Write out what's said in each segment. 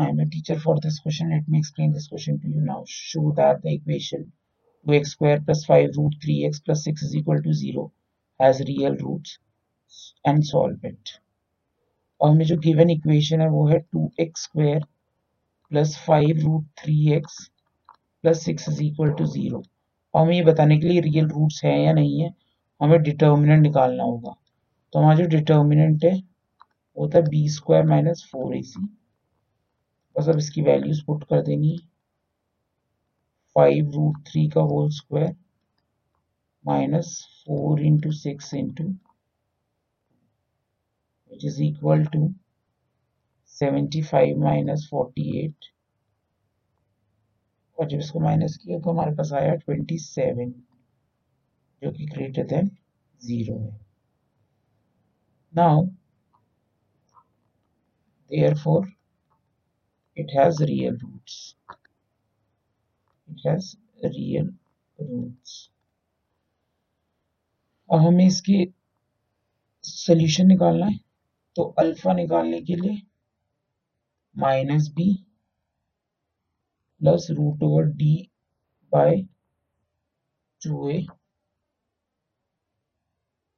I am a teacher for this question. Let me explain this question to you now. Show that the equation 2x square plus 5 root 3x plus 6 is equal to 0 has real roots and solve it. और हमें जो given equation है वो है two x square plus five root three x plus six is equal to zero और हमें ये बताने के लिए रियल रूट्स हैं या नहीं है हमें डिटर्मिनेंट निकालना होगा तो हमारा जो डिटर्मिनेंट है वो था b square minus four a c बस अब इसकी वैल्यूज़ पुट कर देनी। फाइव रूट थ्री का whole square minus four into six into which is equal to 75 minus 48 और जब इसको माइनस किया तो हमारे पास आया 27 जो कि ग्रेटर देन ज़ीरो है। Now therefore it has real roots. It has real roots. अब हमें इसके सोल्यूशन निकालना है। तो अल्फ़ा निकालने के लिए minus b plus root over d by two a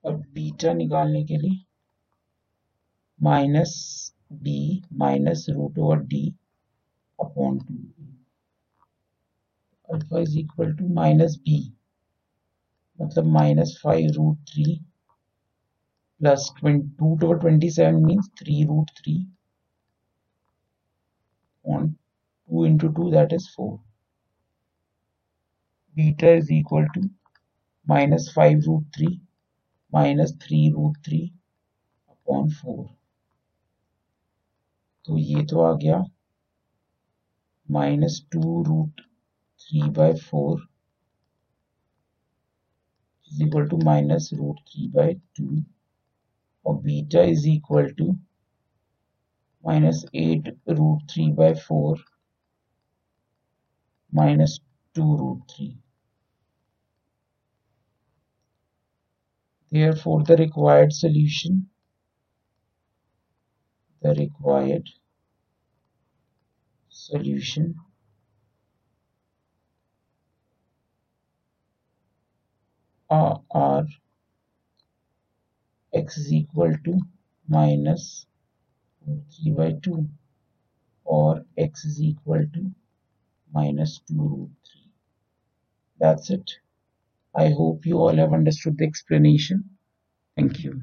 और बीटा निकालने के लिए minus b minus root over d upon two alpha is equal to minus b मतलब minus five root three plus 20, 2 over 27 means 3 root 3 on 2 into 2 that is 4 beta is equal to minus 5 root 3 minus 3 root 3 upon 4 तो ये तो आ गया minus 2 root 3 by 4 is equal to minus root 3 by 2 or beta is equal to minus 8 root 3 by 4 minus 2 root 3. Therefore, the required solution, the required solution are x is equal to minus minus 3 by 2 or x is equal to minus 2 root 3. That's it. I hope you all have understood the explanation. Thank you.